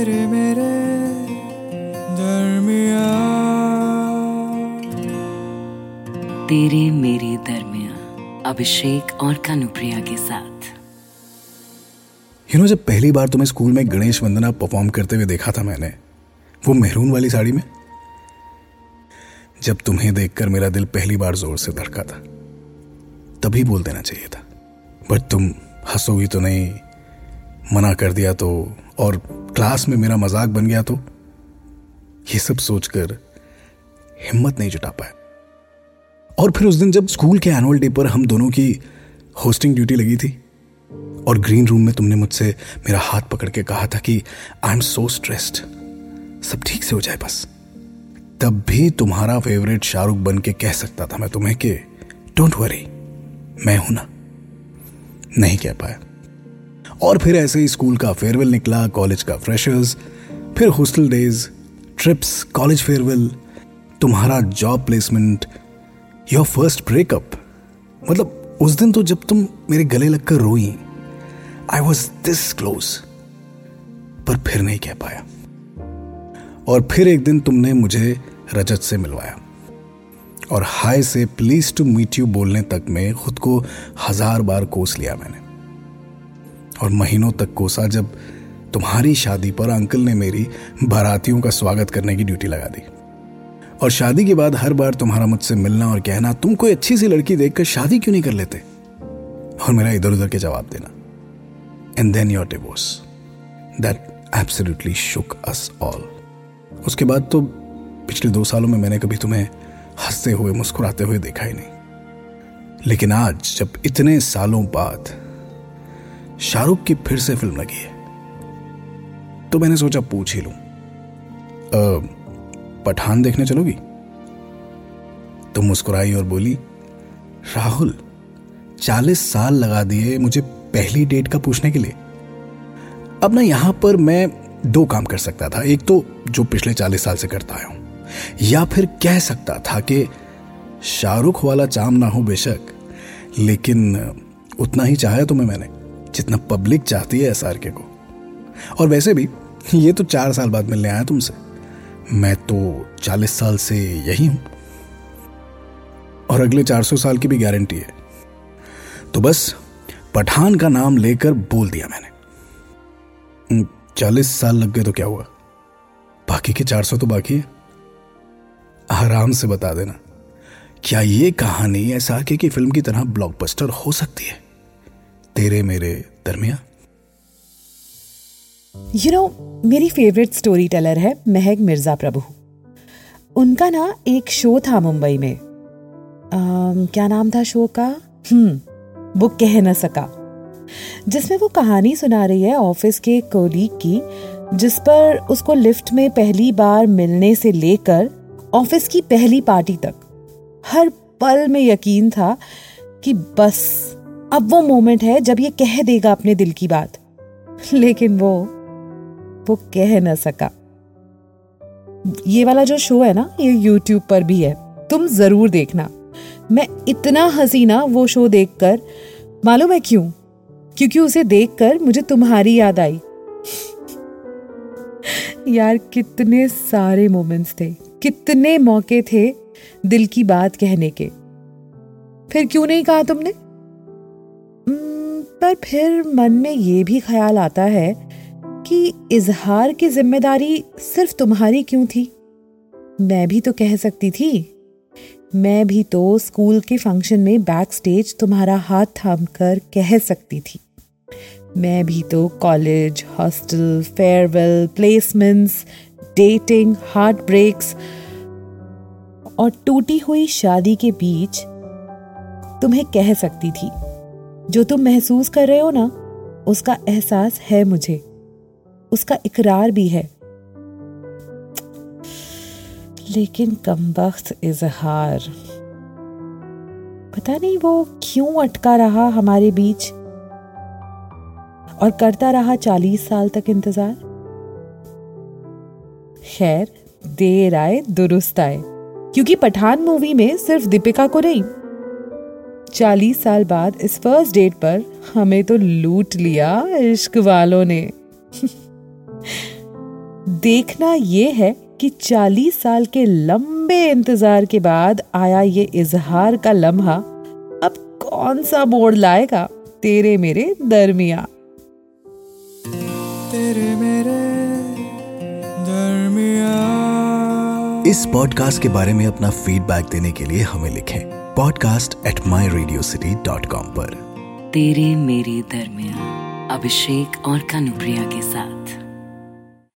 तेरे मेरे दरमिया तेरे मेरे दरमिया अभिषेक और कानुप्रिया के साथ। यू नो जब पहली बार तुम्हें स्कूल में गणेश वंदना परफॉर्म करते हुए देखा था मैंने वो मेहरून वाली साड़ी में? जब तुम्हें देखकर मेरा दिल पहली बार ज़ोर से धड़का था तभी बोल देना चाहिए था। बट तुम हंसोगी तो नहीं मना कर दिया तो और क्लास में मेरा मज़ाक बन गया तो ये सब सोचकर हिम्मत नहीं जुटा पाया। और फिर उस दिन जब स्कूल के एनुअल डे पर हम दोनों की होस्टिंग ड्यूटी लगी थी और ग्रीन रूम में तुमने मुझसे मेरा हाथ पकड़ के कहा था कि आई एम सो स्ट्रेस्ड सब ठीक से हो जाए बस। तब भी तुम्हारा फेवरेट शाहरुख बन के कह सकता था मैं तुम्हें कि डोंट वरी मैं हूँ ना। नहीं कह पाया। और फिर ऐसे ही स्कूल का फेयरवेल निकला कॉलेज का फ्रेशर्स फिर hostel days trips college farewell तुम्हारा job placement your first breakup मतलब उस दिन तो जब तुम मेरे गले लगकर रोई आई वॉज़ दिस क्लोज पर फिर नहीं कह पाया। और फिर एक दिन तुमने मुझे रजत से मिलवाया। और हाय से प्लीज़ टू मीट यू बोलने तक में खुद को हज़ार बार कोस लिया मैंने। और महीनों तक कोसा जब तुम्हारी शादी पर अंकल ने मेरी बारातियों का स्वागत करने की ड्यूटी लगा दी। और शादी के बाद हर बार तुम्हारा मुझसे मिलना और कहना, तुम कोई अच्छी सी लड़की देखकर शादी क्यों नहीं कर लेते? और मेरा इधर उधर के जवाब देना। And then your divorce that absolutely shook us all उसके बाद तो पिछले दो सालों में मैंने कभी तुम्हें हँसते हुए, मुस्कुराते हुए देखा ही नहीं। लेकिन आज, जब इतने सालों बाद शाहरुख की फिर से फ़िल्म लगी है। तो मैंने सोचा पूछ ही लूँ। पठान देखने चलोगी? तुम मुस्कुराई और बोली, राहुल, चालीस साल लगा दिए मुझे पहली डेट का पूछने के लिए। अब ना यहाँ पर मैं दो काम कर सकता था। एक तो जो पिछले चालीस साल से करता आया हूँ। या फिर कह सकता था कि शाहरुख वाला चाम ना हो बेशक, लेकिन उतना ही चाहा तुम्हें मैंने। जितना पब्लिक चाहती है एस के। और वैसे भी, ये तो चार साल बाद मिलने आया तुमसे। मैं तो चालीस साल से यही हूँ। और अगले चार सौ साल की भी गारंटी है। तो बस, पठान का नाम लेकर बोल दिया मैंने। चालीस साल लग गए तो क्या हुआ? बाकी के चार सौ तो बाकी है। आराम से बता देना। क्या ये कहानी एस की फ़िल्म की तरह ब्लॉकबस्टर हो सकती है? तेरे मेरे दरमिया यू नो मेरी फेवरेट स्टोरी टेलर है महक मिर्ज़ा प्रभु। उनका ना एक शो था मुंबई में। आम, क्या नाम था शो का? हम्म वो कह न सका। जिसमें वो कहानी सुना रही है ऑफ़िस के कोलीग की जिस पर उसको लिफ्ट में पहली बार मिलने से लेकर ऑफ़िस की पहली पार्टी तक। हर पल में यकीन था कि बस अब वो मोमेंट है जब ये कह देगा अपने दिल की बात। लेकिन वो वो कह ना सका। ये वाला जो शो है ना, ये यूट्यूब पर भी है। तुम ज़रूर देखना। मैं इतना हसीना वो शो देखकर, मालूम है क्यों? क्योंकि उसे देखकर मुझे तुम्हारी याद आई। यार, कितने सारे मोमेंट्स थे। कितने मौके थे दिल की बात कहने के। फिर क्यों नहीं कहा तुमने? पर फिर मन में ये भी ख्याल आता है कि इजहार की ज़िम्मेदारी सिर्फ़ तुम्हारी क्यों थी? मैं भी तो कह सकती थी। मैं भी तो स्कूल के फ़ंक्शन में बैक स्टेज तुम्हारा हाथ थाम कर कह सकती थी। मैं भी तो college hostel farewell placements dating heartbreaks और टूटी हुई शादी के बीच तुम्हें कह सकती थी। जो तुम महसूस कर रहे हो ना, उसका एहसास है मुझे। उसका इकरार भी है। लेकिन कमबख्त इजहार। पता नहीं वो क्यों अटका रहा हमारे बीच? और करता रहा चालीस साल तक इंतज़ार? खैर, देर आए, दुरुस्त आए। क्योंकि पठान मूवी में सिर्फ़ दीपिका को नहीं चालीस साल बाद इस फ़र्स्ट डेट पर हमें तो लूट लिया इश्क वालों ने। देखना यह है कि 40 साल के लंबे इंतज़ार के बाद आया ये इजहार का लम्हा। अब कौन सा मोड़ लाएगा तेरे मेरे दरमिया? तेरे मेरे दरमिया। इस पॉडकास्ट के बारे में अपना फीडबैक देने के लिए हमें लिखें। Podcast at My Radio City dot com पर। तेरे मेरे दरमिया अभिषेक और कानुप्रिया के साथ।